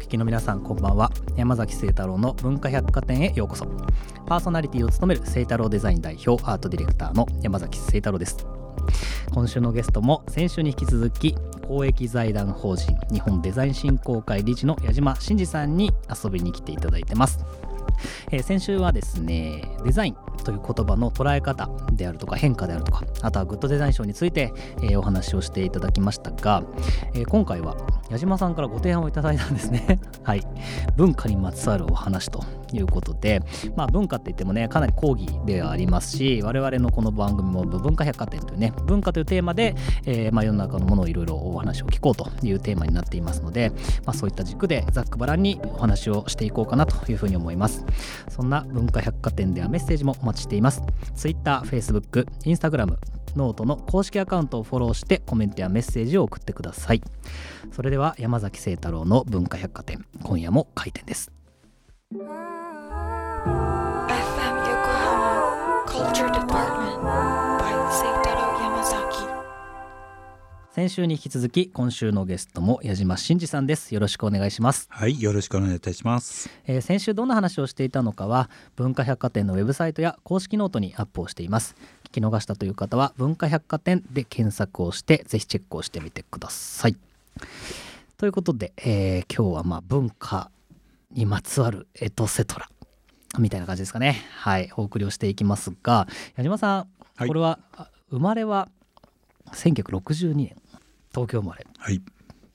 聞きの皆さんこんばんは。山崎清太郎の文化百貨店へようこそ。パーソナリティを務める清太郎デザイン代表アートディレクターの山崎清太郎です。今週のゲストも先週に引き続き公益財団法人日本デザイン振興会理事の矢島真嗣さんに遊びに来ていただいてます。えー、先週はですねデザインという言葉の捉え方であるとか変化であるとかあとはグッドデザイン賞について、えー、お話をしていただきましたが、えー、今回は矢島さんからご提案をいただいたんですね。はい。文化にまつわるお話ということで、まあ、文化って言ってもねかなり講義ではありますし我々のこの番組も文化百貨店というね文化というテーマで、えーまあ、世の中のものをいろいろお話を聞こうというテーマになっていますので、まあ、そういった軸でざっくばらんにお話をしていこうかなというふうに思います。そんな文化百貨店ではメッセージもお待ちしています。Twitter、Facebook、Instagram ノートの公式アカウントをフォローしてコメントやメッセージを送ってください。それでは山崎清太郎の文化百貨店今夜も開店です。FM 横浜 Culture Department 先週に引き続き今週のゲストも矢島真嗣さんです。よろしくお願いします。はいよろしくお願いいたします、えー、先週どんな話をしていたのかは文化百貨店のウェブサイトや公式ノートにアップをしています。聞き逃したという方は文化百貨店で検索をしてぜひチェックをしてみてください。ということで、えー、今日はまあ文化にまつわるエトセトラみたいな感じですかね。はいお送りをしていきますが矢島さん、はい、これは生まれは1962年東京生まれ。はい。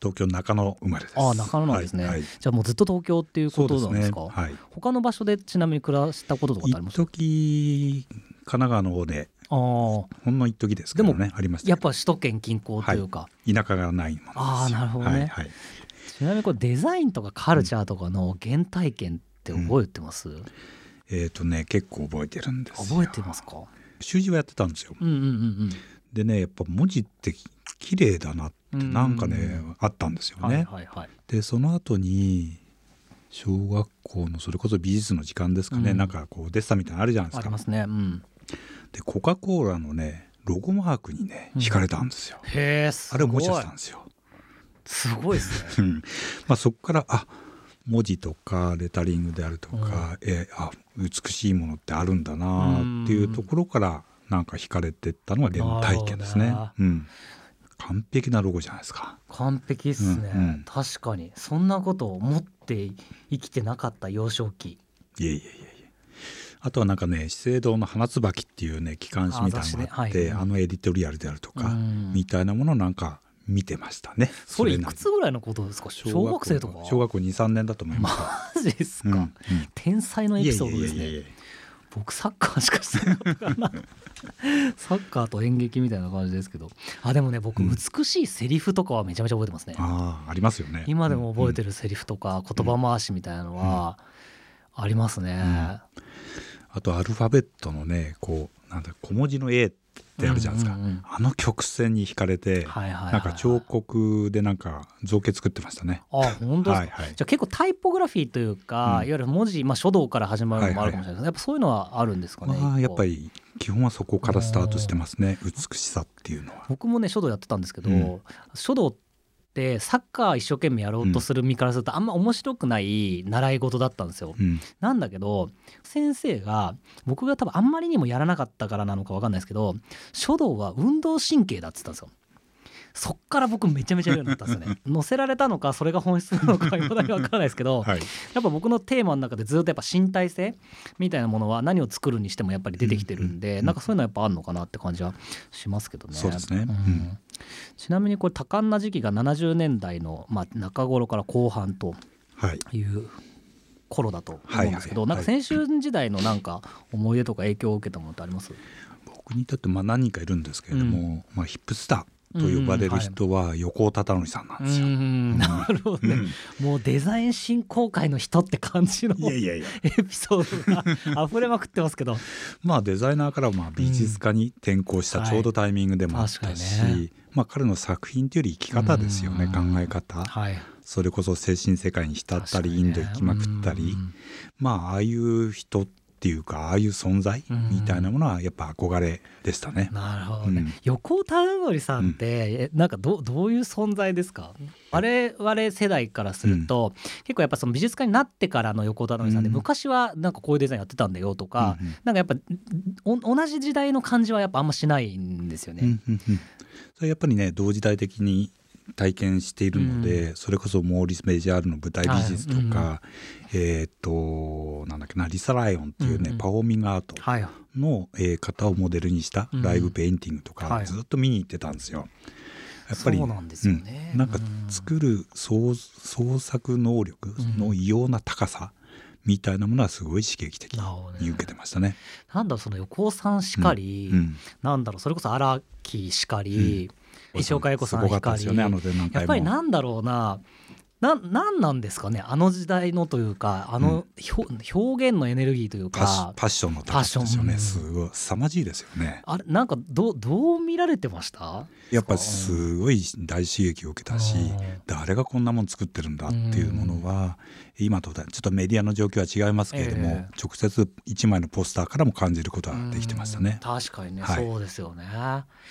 東京中野生まれです。あ中野なんですね、はい。はい、じゃあもうずっと東京っていうことなんですか、ね、はい、他の場所でちなみに暮らしたこととかってあります？時神奈川の方であほんの一時ですけどねありました。やっぱ首都圏近郊というか、はい、田舎がないものああなるほどね、はいはい、ちなみにこれデザインとかカルチャーとかの原体験って覚えてます、うん、えっ、ー、とね結構覚えてるんです覚えてますか？習字はやってたんですよ、うんうんうんうん、でねやっぱ文字って綺麗だなってなんかね、あったんですよね、はいはいはい、でその後に小学校のそれこそ美術の時間ですかね、うん、なんかこうデッサンみたいなのあるじゃないですか。ありますね、うん、でコカ・コーラのねロゴマークにね惹かれたんですよ、うん、へえあれを模写したんですよ。すごいですね。まあそこからあ文字とかレタリングであるとか、うん、えあ美しいものってあるんだなっていうところからなんか惹かれてったのが原体験ですね。うん、完璧なロゴじゃないですか。完璧っすね、うんうん、確かに。そんなことを思って生きてなかった幼少期。いえいえいえあとはなんかね資生堂の花椿っていうね機関誌みたいなのがあって、ね。はい、あのエディトリアルであるとかみたいなものなんか見てましたね。それいくつぐらいのことですか？小学生とか小学校23年だと思います。マジですか、うんうん、天才のエピソードですね僕サッカーしかしてなかったかな。サッカーと演劇みたいな感じですけど。あでもね僕、美しいセリフとかはめちゃめちゃ覚えてますね。あありますよね。今でも覚えてるセリフとか、言葉回しみたいなのはありますね、あとアルファベットのねこうなんだ小文字の A ってってあるじゃないですか、うんうんうん、あの曲線に惹かれて、はいはいはいはい、なんか彫刻でなんか造形作ってましたね。あ本当ではい、じゃあ結構タイポグラフィーというか、うん、いわゆる文字、まあ、書道から始まるのもあるかもしれないです、はいはい、やっぱそういうのはあるんですかね。まあ、やっぱり基本はそこからスタートしてますね。美しさっていうのは。僕もね書道やってたんですけど、うん、書道ってってサッカー一生懸命やろうとする身からするとあんま面白くない習い事だったんですよ。うん、なんだけど先生が僕が多分あんまりにもやらなかったからなのか分かんないですけど書道は運動神経だっつったんですよ。そっから僕めちゃめちゃやるようになったんですよね。載せられたのかそれが本質なのかいまだに分からないですけど、はい、やっぱ僕のテーマの中でずっとやっぱ身体性みたいなものは何を作るにしてもやっぱり出てきてるんで、うん、なんかそういうのはやっぱあるのかなって感じはしますけどね。そうですね、うん。ちなみにこれ多感な時期が70年代の、まあ、中頃から後半とい。う頃だと思うんですけど、なんか青春時代のなんか思い出とか影響を受けたものってあります？僕にとってまあ何人かいるんですけれども、うん、まあ、ヒップスターと呼ばれる人は横尾忠則さんなんですよ。なるほどね、うん、もうデザイン振興会の人って感じのエピソードが溢れまくってますけど。まあデザイナーからまあ美術家に転向したちょうどタイミングでもあったし、はいね、まあ、彼の作品というより生き方ですよね考え方、はい、それこそ精神世界に浸ったり、ね、インド行きまくったり。まあああいう人ってっていうかああいう存在みたいなものはやっぱ憧れでしたね。なるほどね、うん、横尾忠則さんって、うん、なんかどどういう存在ですか？我々世代からすると、うん、結構やっぱその美術家になってからの横尾忠則さんで、昔はなんかこういうデザインやってたんだよとか、うんうん、なんかやっぱ同じ時代の感じはやっぱあんましないんですよね。うんうんうん、それやっぱりね同時代的に体験しているので、うん、それこそモーリス・メジャールの舞台美術とか、はい、えっ、となんだっけなリサ・ライオンっていうね、うんうん、パフォーミングアートの、えー、方をモデルにしたライブペインティングとか、ずっと見に行ってたんですよ。やっぱりなんですよね、うん、なんか作る創創作能力の異様な高さ、みたいなものはすごい刺激的に受けてましたね。なんだその横尾さんしかり、うん。うん、なんだろうそれこそ荒木しかり、石岡英子さん光、ね、やっぱりなんだろうなななんなんですかねあの時代のというかあの、うん、表現のエネルギーというかパッションの高さですよね、うん、すごい凄まじいですよね。あれなんかどどう見られてました？やっぱすごい大刺激を受けたし、誰がこんなもん作ってるんだっていうものは、今とちょっとメディアの状況は違いますけれども、えー、直接一枚のポスターからも感じることはできてましたね。確かにね、はい、そうですよね。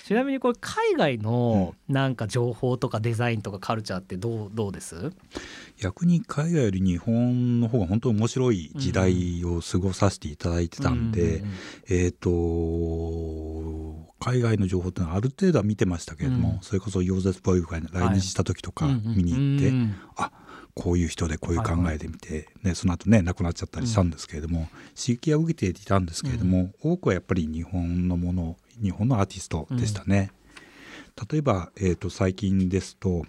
ちなみにこれ海外のなんか情報とかデザインとかカルチャーってどうどうです？逆に海外より日本の方が本当に面白い時代を過ごさせていただいてたんで、えっ、と海外の情報ってのはある程度は見てましたけれども、うん、それこそヨーゼフ・ボイフが来日した時とか見に行って、はい、あこういう人でこういう考えでみて、ね、その後ね亡くなっちゃったりしたんですけれども、刺激は受けていたんですけれども、多くはやっぱり日本のもの日本のアーティストでしたね。例えば、えー、と最近ですと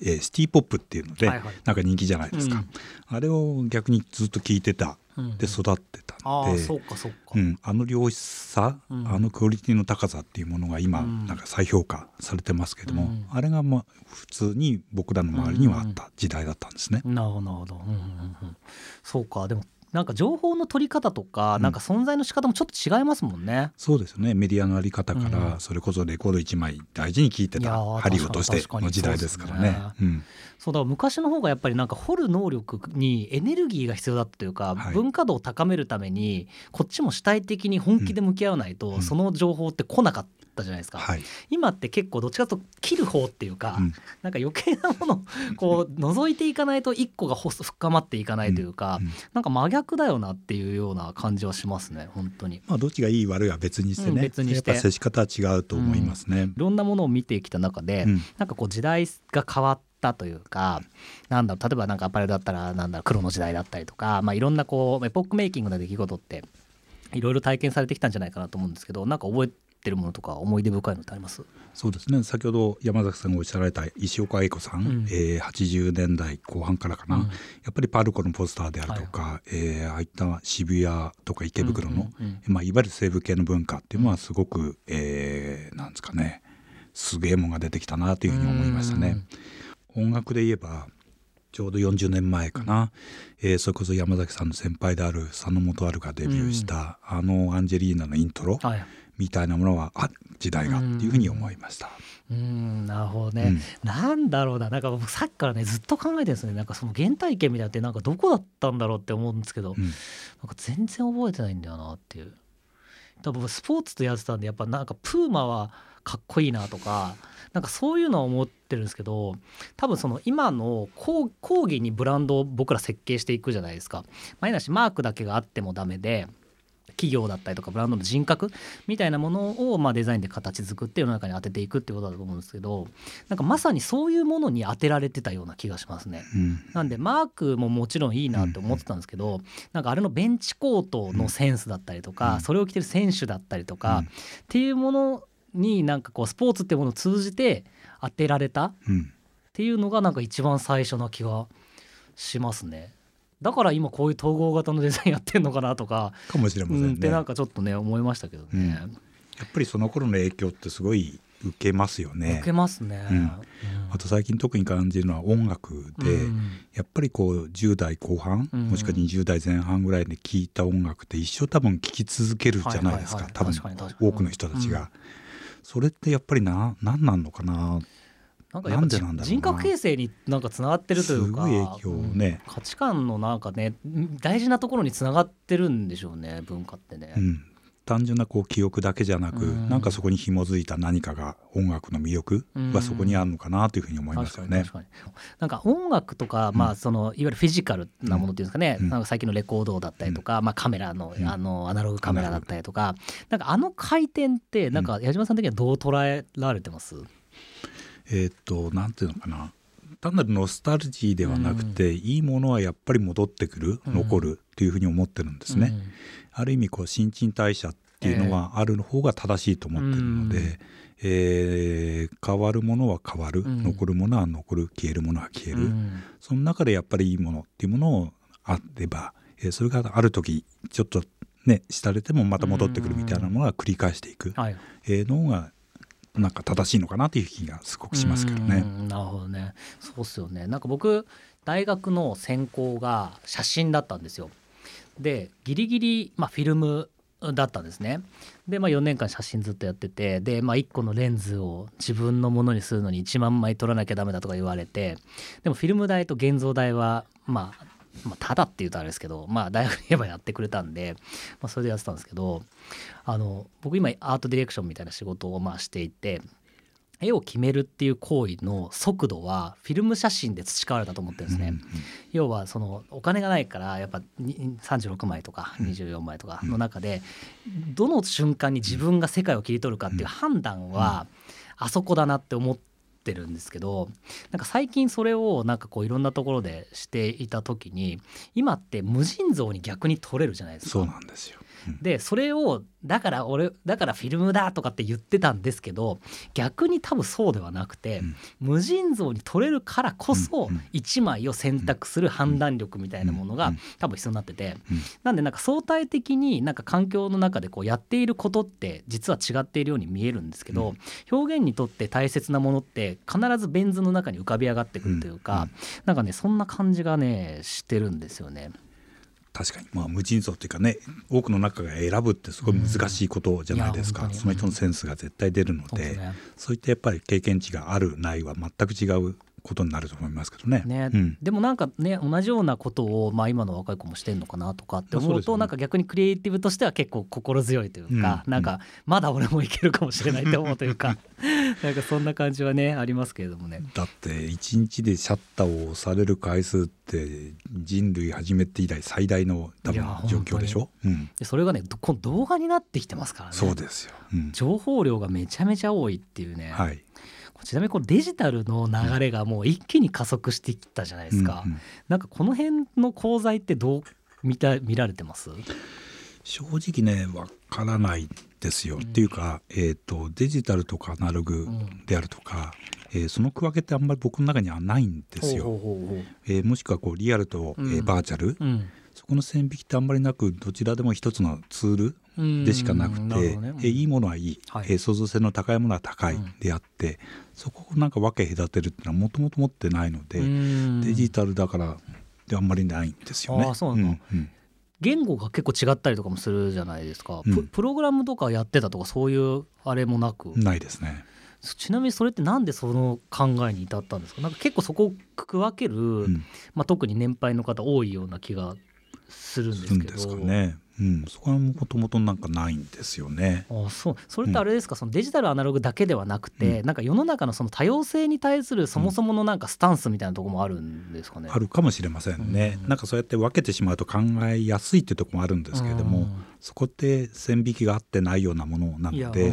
えー、シティ・ポップっていうので、はいはい、なんか人気じゃないですか、うん、あれを逆にずっと聞いてた、うん、で育ってたんで、そうかそうか、うん、あの良質さ、うん、あのクオリティの高さっていうものが今、なんか再評価されてますけども、あれがまあ普通に僕らの周りにはあった時代だったんですね。なるほどなるほど、うんうんうん、そうか。でもなんか情報の取り方とか、なんか存在の仕方もちょっと違いますもんね。そうですね。メディアのあり方から、それこそレコード1枚大事に聞いてたハリウッドとしての時代ですからね。そうだ昔の方がやっぱりなんか掘る能力にエネルギーが必要だったというか、はい、文化度を高めるためにこっちも主体的に本気で向き合わないと、うん、その情報って来なかったじゃないですか、はい、今って結構どっちかというと切る方っていうか、うん、なんか余計なものをこう覗いていかないと一個が深まっていかないというか、うん、なんか真逆だよなっていうような感じはしますね本当に。まあどっちがいい悪いは別にしてね、別にして。やっぱ接し方は違うと思いますね。いろんなものを見てきた中で、なんかこう時代が変わってというかなんだろう例えばなんかアパレルだったらなんだろう黒の時代だったりとか、まあ、いろんなこうエポックメイキングな出来事っていろいろ体験されてきたんじゃないかなと思うんですけどなんか覚えてるものとか思い出深いのってあります？そうですね。先ほど山崎さんがおっしゃられた石岡英子さん、うん、えー、80年代後半からかな、うん、やっぱりパルコのポスターであるとか、はい、えー、ああいった渋谷とか池袋の、うんうんうん、まあ、いわゆる西部系の文化っていうのはすごく、えー、なんですかね。すげえもんが出てきたなというふうに思いましたね。音楽で言えばちょうど40年前かな、うん、えー、それこそ山崎さんの先輩である佐野元春がデビューした、うん、あのアンジェリーナのイントロ、はい、みたいなものはあ時代がっていうふうに思いました。うんなるほどね、うん、なんだろうな。なんか僕さっきからねずっと考えてるんですね。なんかその原体験みたいなってなんかどこだったんだろうって思うんですけど、うん、なんか全然覚えてないんだよなっていう。多分スポーツとやってたんでやっぱなんかプーマはかっこいいなとかなんかそういうのは思ってるんですけど多分その今の講義にブランドを僕ら設計していくじゃないですか。マイナスマークだけがあってもダメで企業だったりとかブランドの人格みたいなものをまあデザインで形作って世の中に当てていくってことだと思うんですけどなんかまさにそういうものに当てられてたような気がしますね。うん、なんでマークももちろんいいなって思ってたんですけど、なんかあれのベンチコートのセンスだったりとか、それを着てる選手だったりとか、っていうものになんかこうスポーツっていうものを通じて当てられたっていうのがなんか一番最初な気がしますね。だから今こういう統合型のデザインやってんのかなとかかもしれませんね。うん、ってなんかちょっとね思いましたけどね、うん、やっぱりその頃の影響ってすごい受けますよね。受けますね、うん、あと最近特に感じるのは音楽で、うん、やっぱりこう10代後半、うん、もしくは20代前半ぐらいで聴いた音楽って一生多分聴き続けるじゃないですか、多分多くの人たちが。それってやっぱりな何なんのかななんかやっぱ人格形成になんかつながってるというか影響ね、価値観のなんかね大事なところにつながってるんでしょうね文化ってね。うん。単純なこう記憶だけじゃなく、うん、なんかそこに紐づいた何かが音楽の魅力はそこにあるのかなというふうに思いますよね。なんか音楽とか、まあそのいわゆるフィジカルなものっていうんですかね、うん、なんか最近のレコードだったりとか、まあカメラの、あのアナログカメラだったりとか、なんかあの回転ってなんか矢島さん的にはどう捉えられてます？えー、っとなんていうのかな。単なるノスタルジーではなくて、うん、いいものはやっぱり戻ってくる、残るというふうに思ってるんですね。うん、ある意味こう新陳代謝っていうのはある方が正しいと思ってるので、えー、えー、変わるものは変わる、残るものは残る消えるものは消える、その中でやっぱりいいものっていうものをあれば、えー、それがある時ちょっとね廃れてもまた戻ってくるみたいなものが繰り返していく、はい、えー、のがなんか正しいのかなという気がすごくしますけどね。なるほどねそうっすよねなんか僕大学の専攻が写真だったんですよ。でギリギリ、まあ、フィルムだったんですね。で、まあ、4年間写真ずっとやっててで、まあ、1個のレンズを自分のものにするのに1万枚撮らなきゃダメだとか言われてでもフィルム代と現像代はまあまあ、ただっていうとあれですけど、まあ、大学に言えばやってくれたんで、まあ、それでやってたんですけどあの僕今アートディレクションみたいな仕事をまあしていて絵を決めるっていう行為の速度はフィルム写真で培われたと思ってるんですね。要はそのお金がないからやっぱ36枚とか24枚とかの中でどの瞬間に自分が世界を切り取るかっていう判断はあそこだなって思って。てるんですけどなんか最近それをなんかこういろんなところでしていた時に今って無尽蔵に逆に取れるじゃないですか。そうなんですよでそれをだから俺だからフィルムだとかって言ってたんですけど逆に多分そうではなくて、うん、無尽蔵に取れるからこそ1枚を選択する判断力みたいなものが多分必要になってて、なんでなんか相対的になんか環境の中でこうやっていることって実は違っているように見えるんですけど、表現にとって大切なものって必ずベン図の中に浮かび上がってくるというか、なんかねそんな感じがねしてるんですよね。確かに。まあ無尽蔵というかね多くの中が選ぶってすごい難しいことじゃないですか、うん、その人のセンスが絶対出るので、ね、そういったやっぱり経験値があるないは全く違うことになると思いますけどね。ね。うん、でもなんかね同じようなことを、まあ、今の若い子もしてんのかなとかって思うと、ね、なんか逆にクリエイティブとしては結構心強いというか、うん、なんかまだ俺もいけるかもしれないって思うというか なんかそんな感じはねありますけれどもね。だって一日でシャッターを押される回数って人類始めて以来最大の多分状況でしょ、うん、それがね動画になってきてますからね。そうですよ、情報量がめちゃめちゃ多いっていうね。はいちなみにこのデジタルの流れがもう一気に加速してきたじゃないですか、うんうん、なんかこの辺の功罪ってどう見た見られてます？正直ねわからないですよ、うん、っていうか、えーと、デジタルとかアナログであるとか、うん、えー、その区分けってあんまり僕の中にはないんですよ。えー、もしくはこうリアルと、えー、バーチャル、うん、そこの線引きってあんまりなくどちらでも一つのツールでしかなくて、ね、えいいものはいい、はい、え創造性の高いものは高いであって、そこをなんか分け隔てるっていうのはもともと持ってないのでデジタルだからであんまりないんですよね。あそうなんうん。言語が結構違ったりとかもするじゃないですか、うん、プログラムとかやってたとかそういうあれもなく。ないですね。ちなみにそれってなんでその考えに至ったんですか？なんか結構そこを区分ける、うん、まあ、特に年配の方多いような気がするんですけど。ですかね。うん、そこはもともとなんかないんですよね。あそう。それってあれですか、うん、そのデジタルアナログだけではなくて、うん、なんか世の中のその多様性に対するそもそものなんかスタンスみたいなところもあるんですかね？あるかもしれませんね。うん、なんかそうやって分けてしまうと考えやすいっていうところもあるんですけれども、そこって線引きがあってないようなものなので、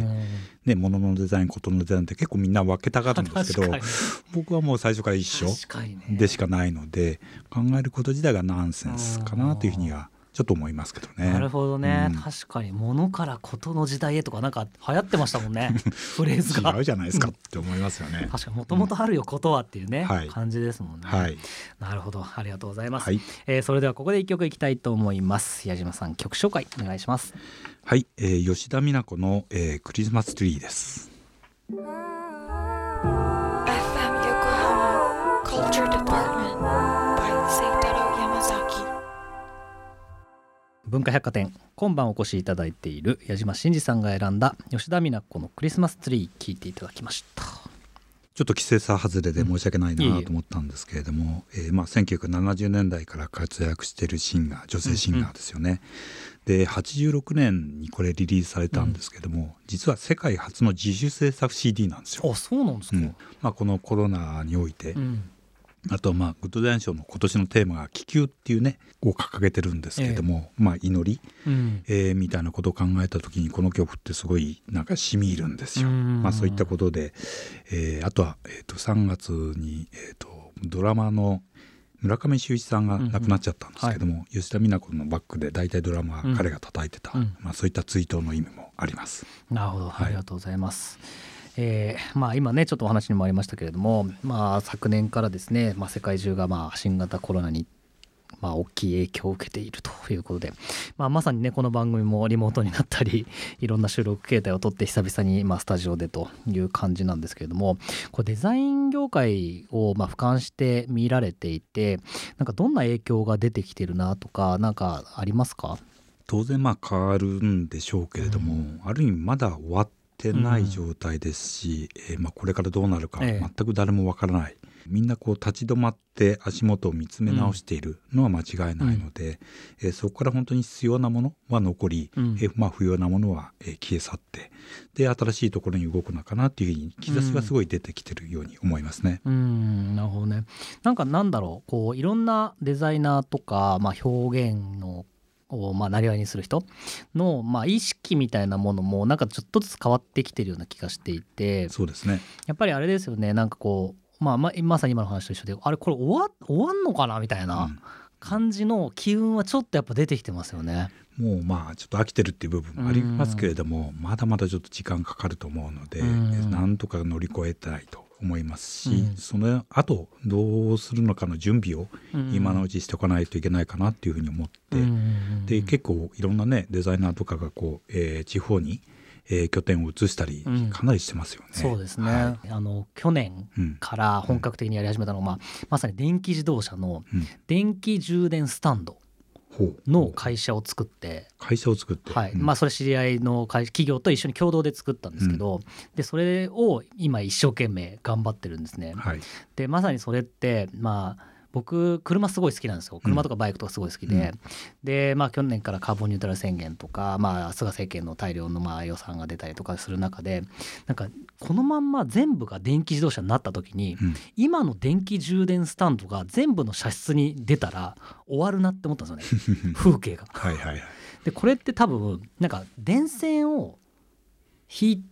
ね、物のデザインことのデザインって結構みんな分けたがるんですけど僕はもう最初から一緒でしかないので、考えること自体がナンセンスかなというふうにはちょっと思いますけどね。なるほどね、うん、確かに物からことの時代へとかなんか流行ってましたもんね フレーズが。違うじゃないですかって思いますよね。確かもともとあるよことはっていうね、うん、感じですもんね、はい。なるほどありがとうございます。はい、えー、それではここで一曲いきたいと思います。矢島さん曲紹介お願いします。はい、えー、吉田美奈子の、えー、クリスマスツリーです。文化百貨店今晩お越しいただいている矢島真嗣さんが選んだ吉田美奈子のクリスマスツリー聞いていただきました。ちょっと季節差外れで申し訳ないなと思ったんですけれども、うん、えー、まあ、1970年代から活躍しているシンガー女性シンガーですよね。うんうん、で86年にこれリリースされたんですけども、うん、実は世界初の自主制作 CD なんですよ。あそうなんですか、うん、まあ、このコロナにおいて、あとまあグッドデザイン賞の今年のテーマが気球っていうねを掲げてるんですけれども、えー、まあ祈り、うん、えー、みたいなことを考えた時にこの曲ってすごいなんかしみ入るんですよ。まあそういったことで、えー、あとは、えー、と3月に、えー、とドラマの村上修一さんが亡くなっちゃったんですけども、うんうんはい、吉田美奈子のバックで大体ドラマは彼が叩いてた、うん、まあ、そういった追悼の意味もあります。なるほど、はい、ありがとうございます。えーまあ、今ねちょっとお話にもありましたけれども、まあ、昨年からですね、まあ、世界中がまあ新型コロナにまあ、大きい影響を受けているということで、まあ、まさにねこの番組もリモートになったり いろんな収録形態をとって久々にまあスタジオでという感じなんですけれどもこれデザイン業界をまあ俯瞰して見られていてなんかどんな影響が出てきてるなとか何かありますか？当然まあ変わるんでしょうけれども、うん、ある意味まだ終わってない状態ですし、うん、えー、まあこれからどうなるか全く誰もわからない、ええ、みんなこう立ち止まって足元を見つめ直しているのは間違いないので、うん、えー、そこから本当に必要なものは残り、うん、えー、まあ、不要なものは、え消え去ってで新しいところに動くのかなっていうふうに兆しがすごい出てきてるように思いますね。うん、なるほどね。なんかなんだろう。こういろんなデザイナーとか、まあ、表現のをまあなりわいにする人のまあ意識みたいなものもなんかちょっとずつ変わってきてるような気がしていてそうですね。やっぱりあれですよね。なんかこう、まあ、ままさに今の話と一緒であれこれ終わ終わんのかなみたいな感じの機運はちょっとやっぱ出てきてますよね。もうまあちょっと飽きてるっていう部分もありますけれども、まだまだちょっと時間かかると思うので、なんとか乗り越えたいと思いますし、うん、その後どうするのかの準備を今のうちしておかないといけないかなっていうふうに思って、うん、で結構いろんなねデザイナーとかがこう、えー、地方にえー、拠点を移したりかなりしてますよね。うん、そうですね、はい、あの去年から本格的にやり始めたのは、まあ、まさに電気自動車の電気充電スタンドの会社を作って。会社を作って、はい、うん、まあそれ知り合いの企業と一緒に共同で作ったんですけど、うん、でそれを今一生懸命頑張ってるんですね。はい、でまさにそれってまあ僕車すごい好きなんですよ。車とかバイクとかすごい好きで、うん、でまあ去年からカーボンニュートラル宣言とか、まあ、菅政権の大量のまあ予算が出たりとかする中でなんかこのまんま全部が電気自動車になった時に、うん、今の電気充電スタンドが全部の車室に出たら終わるなって思ったんですよね。風景が。はいはいはい、でこれって多分なんか電線を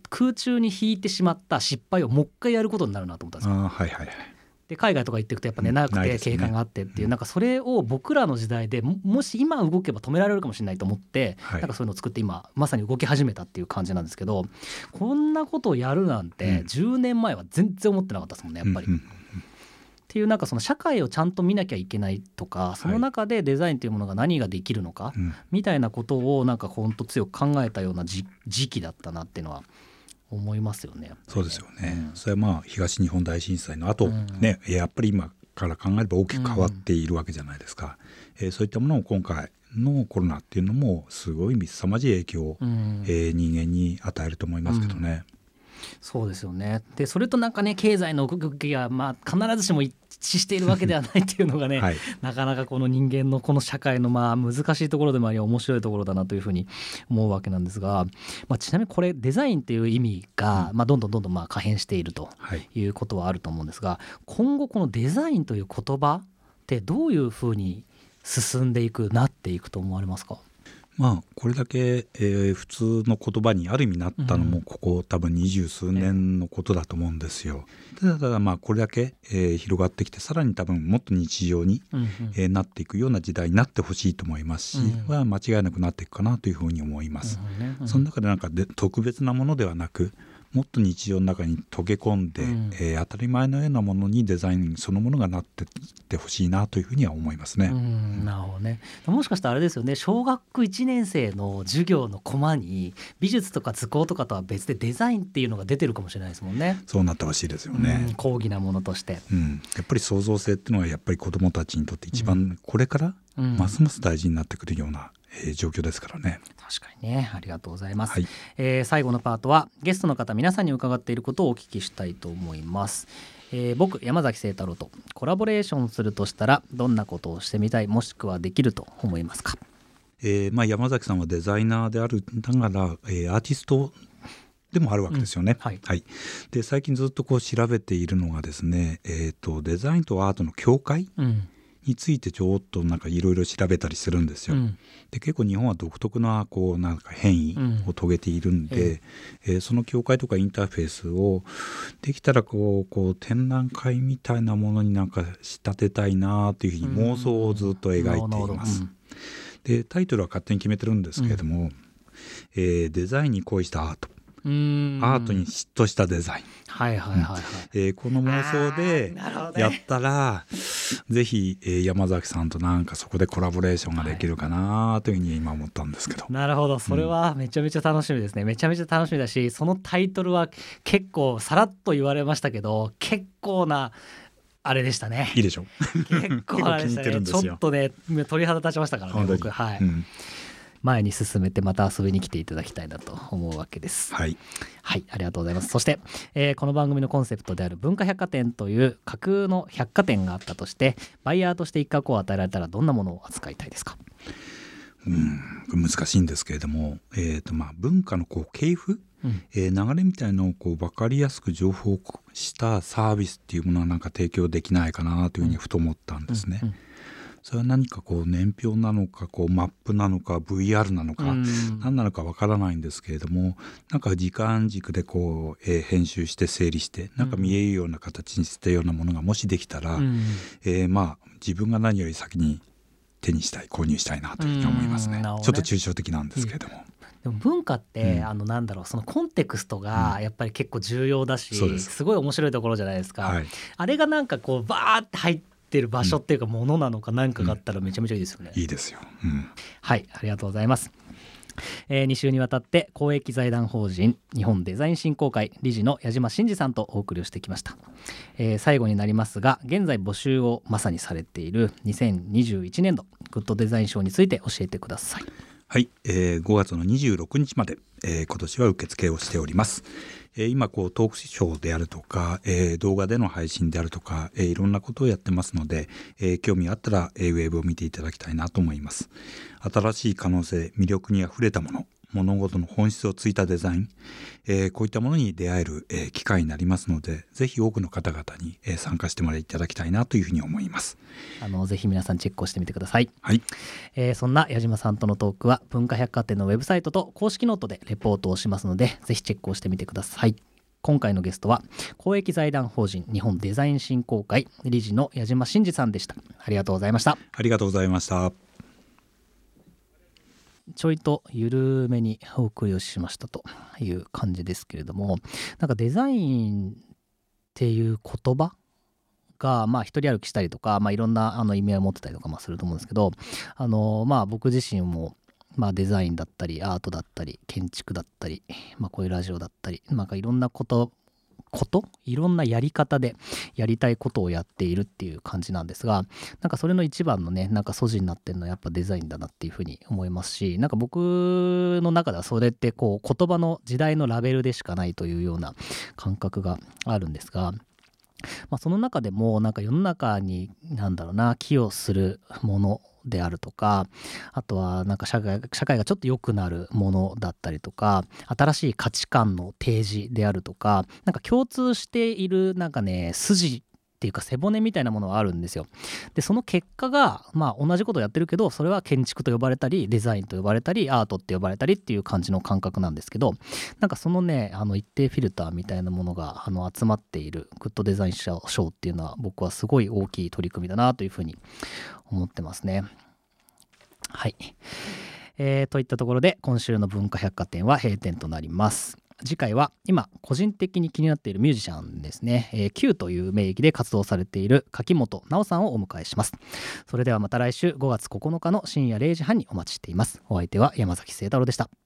空中に引いてしまった失敗をもう一回やることになるなと思ったんですよ。はいはいはいで海外とか行っていくとやっぱね長くて警戒があってっていう、なんかそれを僕らの時代でもし今動けば止められるかもしれないと思って、なんかそういうのを作って今まさに動き始めたっていう感じなんですけどこんなことをやるなんて10年前は全然思ってなかったですもんねやっぱり。っていうなんかその社会をちゃんと見なきゃいけないとかその中でデザインというものが何ができるのかみたいなことをなんか本当強く考えたような時期だったなっていうのは思いますよね。そうですよね、うん、それはまあ東日本大震災の後、うん、ねやっぱり今から考えれば大きく変わっているわけじゃないですか、うん、えー、そういったものを今回のコロナっていうのもすごい凄まじい影響を、うん、えー、人間に与えると思いますけどね。そうですよね。でそれとなんかね経済の動きがまあ必ずしも一致しているわけではないっていうのがね、はい、なかなかこの人間のこの社会のまあ難しいところでもあり面白いところだなというふうに思うわけなんですが、まあ、ちなみにこれデザインっていう意味が、まあ、どんどんどんどんまあ可変しているということはあると思うんですが、今後このデザインという言葉ってどういうふうに進んでいくなっていくと思われますか？まあこれだけ、えー、普通の言葉にある意味なったのもここ、多分二十数年のことだと思うんですよ。ただただまあこれだけ、えー、広がってきてさらに多分もっと日常に、うえー、なっていくような時代になってほしいと思いますし、うん、は間違いなくなっていくかなというふうに思います。その中でなんかで特別なものではなくもっと日常の中に溶け込んで、うん、えー、当たり前のようなものにデザインそのものがなってってほしいなというふうには思いますね。なるほどね。もしかしたらあれですよね。小学1年生の授業のコマに美術とか図工とかとは別でデザインっていうのが出てるかもしれないですもんね。そうなってほしいですよね。講義なものとして、うん、やっぱり創造性っていうのはやっぱり子どもたちにとって一番これからますます大事になってくるような、えー、状況ですからね。確かにね。ありがとうございます、はい、えー、最後のパートはゲストの方皆さんに伺っていることをお聞きしたいと思います。えー、僕山崎清太郎とコラボレーションするとしたらどんなことをしてみたいもしくはできると思いますか、えーまあ、山崎さんはデザイナーであるながら、えー、アーティストでもあるわけですよね。うん、はい、はい、で最近ずっとこう調べているのがですね、えーと、デザインとアートの境界、うんについてちょっとなんかいろいろ調べたりするんですよ。うん、で結構日本は独特なこうなんか変異を遂げているんで、うん、えー、その境界とかインターフェースをできたらこうこう展覧会みたいなものになんか仕立てたいなというふうに妄想をずっと描いています。でタイトルは勝手に決めてるんですけれども、うん、えー、デザインに恋したアートアートに嫉妬したデザイン。はいはいはい、はい、えー、この妄想でやったら、ね、ぜひ、えー、山崎さんとなんかそこでコラボレーションができるかなというふうに今思ったんですけど、なるほど。それはめちゃめちゃ楽しみですね、うん、めちゃめちゃ楽しみだしそのタイトルは結構さらっと言われましたけど結構なあれでしたね。いいでしょ。結構あれでしたね。ちょっとね鳥肌立ちましたからね僕。はい。うん前に進めてまた遊びに来ていただきたいなと思うわけです。はい、はい、ありがとうございます。そして、えー、この番組のコンセプトである文化百貨店という架空の百貨店があったとしてバイヤーとして一角を与えられたらどんなものを扱いたいですか？うん難しいんですけれども、えーとまあ、文化のこう系譜、うん、えー、流れみたいのをこう分かりやすく情報したサービスっていうものはなんか提供できないかなというふうにふと思ったんですね。うんうんそれは何かこう年表なのかこうマップなのか VR なのか何なのかわからないんですけれどもなんか時間軸でこう、えー、編集して整理してなんか見えるような形にしたようなものがもしできたら、うん、えー、まあ自分が何より先に手にしたい購入したいなというふうに思いますね、ね、ちょっと抽象的なんですけれども。でも文化って、うん、あのなんだろうそのコンテクストがやっぱり結構重要だし、うん、す。ごい面白いところじゃないですか、はい、あれがなんかこうバーって入ってってる場所っていうかものなのか何かがあったらめちゃめちゃいいですよね。いいですよ、うん、はいありがとうございます。えー、2週にわたって公益財団法人日本デザイン振興会理事の矢島真二さんとお送りをしてきました、えー、最後になりますが現在募集をまさにされている2021年度グッドデザイン賞について教えてください。はい、えー、5月の26日まで、えー、今年は受付をしておりますえー、今こうトークショーであるとか、えー、動画での配信であるとか、えー、いろんなことをやってますので、え興味あったら、えウェブを見ていただきたいなと思います。新しい可能性、魅力にあふれたもの、物事の本質をついたデザイン、えー、こういったものに出会える、えー、機会になりますのでぜひ多くの方々に、えー、参加してもらいいただきたいなというふうに思います。あのぜひ皆さんチェックをしてみてください、はい。えー、そんな矢島さんとのトークは文化百貨店のウェブサイトと公式ノートでレポートをしますのでぜひチェックをしてみてください。今回のゲストは公益財団法人日本デザイン振興会理事の矢島真二さんでした。ありがとうございました。ありがとうございましたちょいと緩めにお送りをしましたという感じですけれどもなんかデザインっていう言葉がまあ一人歩きしたりとか、まあ、いろんなあの意味合いを持ってたりとかまあすると思うんですけどあのまあ僕自身もまあ、デザインだったりアートだったり建築だったり、まあ、こういうラジオだったりなんかいろんなことこといろんなやり方でやりたいことをやっているっていう感じなんですがなんかそれの一番のねなんか素地になってるのはやっぱデザインだなっていうふうに思いますしなんか僕の中ではそれってこう言葉の時代のラベルでしかないというような感覚があるんですがまあ、その中でもなんか世の中に何だろうな寄与するものであるとかあとはなんか社会社会がちょっと良くなるものだったりとか新しい価値観の提示であるとかなんか共通しているなんかね筋ていうか背骨みたいなものはあるんですよ。でその結果がまあ同じことをやってるけどそれは建築と呼ばれたりデザインと呼ばれたりアートって呼ばれたりっていう感じの感覚なんですけどなんかそのねあの一定フィルターみたいなものがあの集まっているグッドデザイン賞っていうのは僕はすごい大きい取り組みだなというふうに思ってますね。はい。えー、といったところで今週の文化百貨店は閉店となります。次回は今個人的に気になっているミュージシャンですね、えー、Q という名義で活動されている柿本直さんをお迎えします。それではまた来週5月9日の深夜0時半にお待ちしています。お相手は山崎聖太郎でした。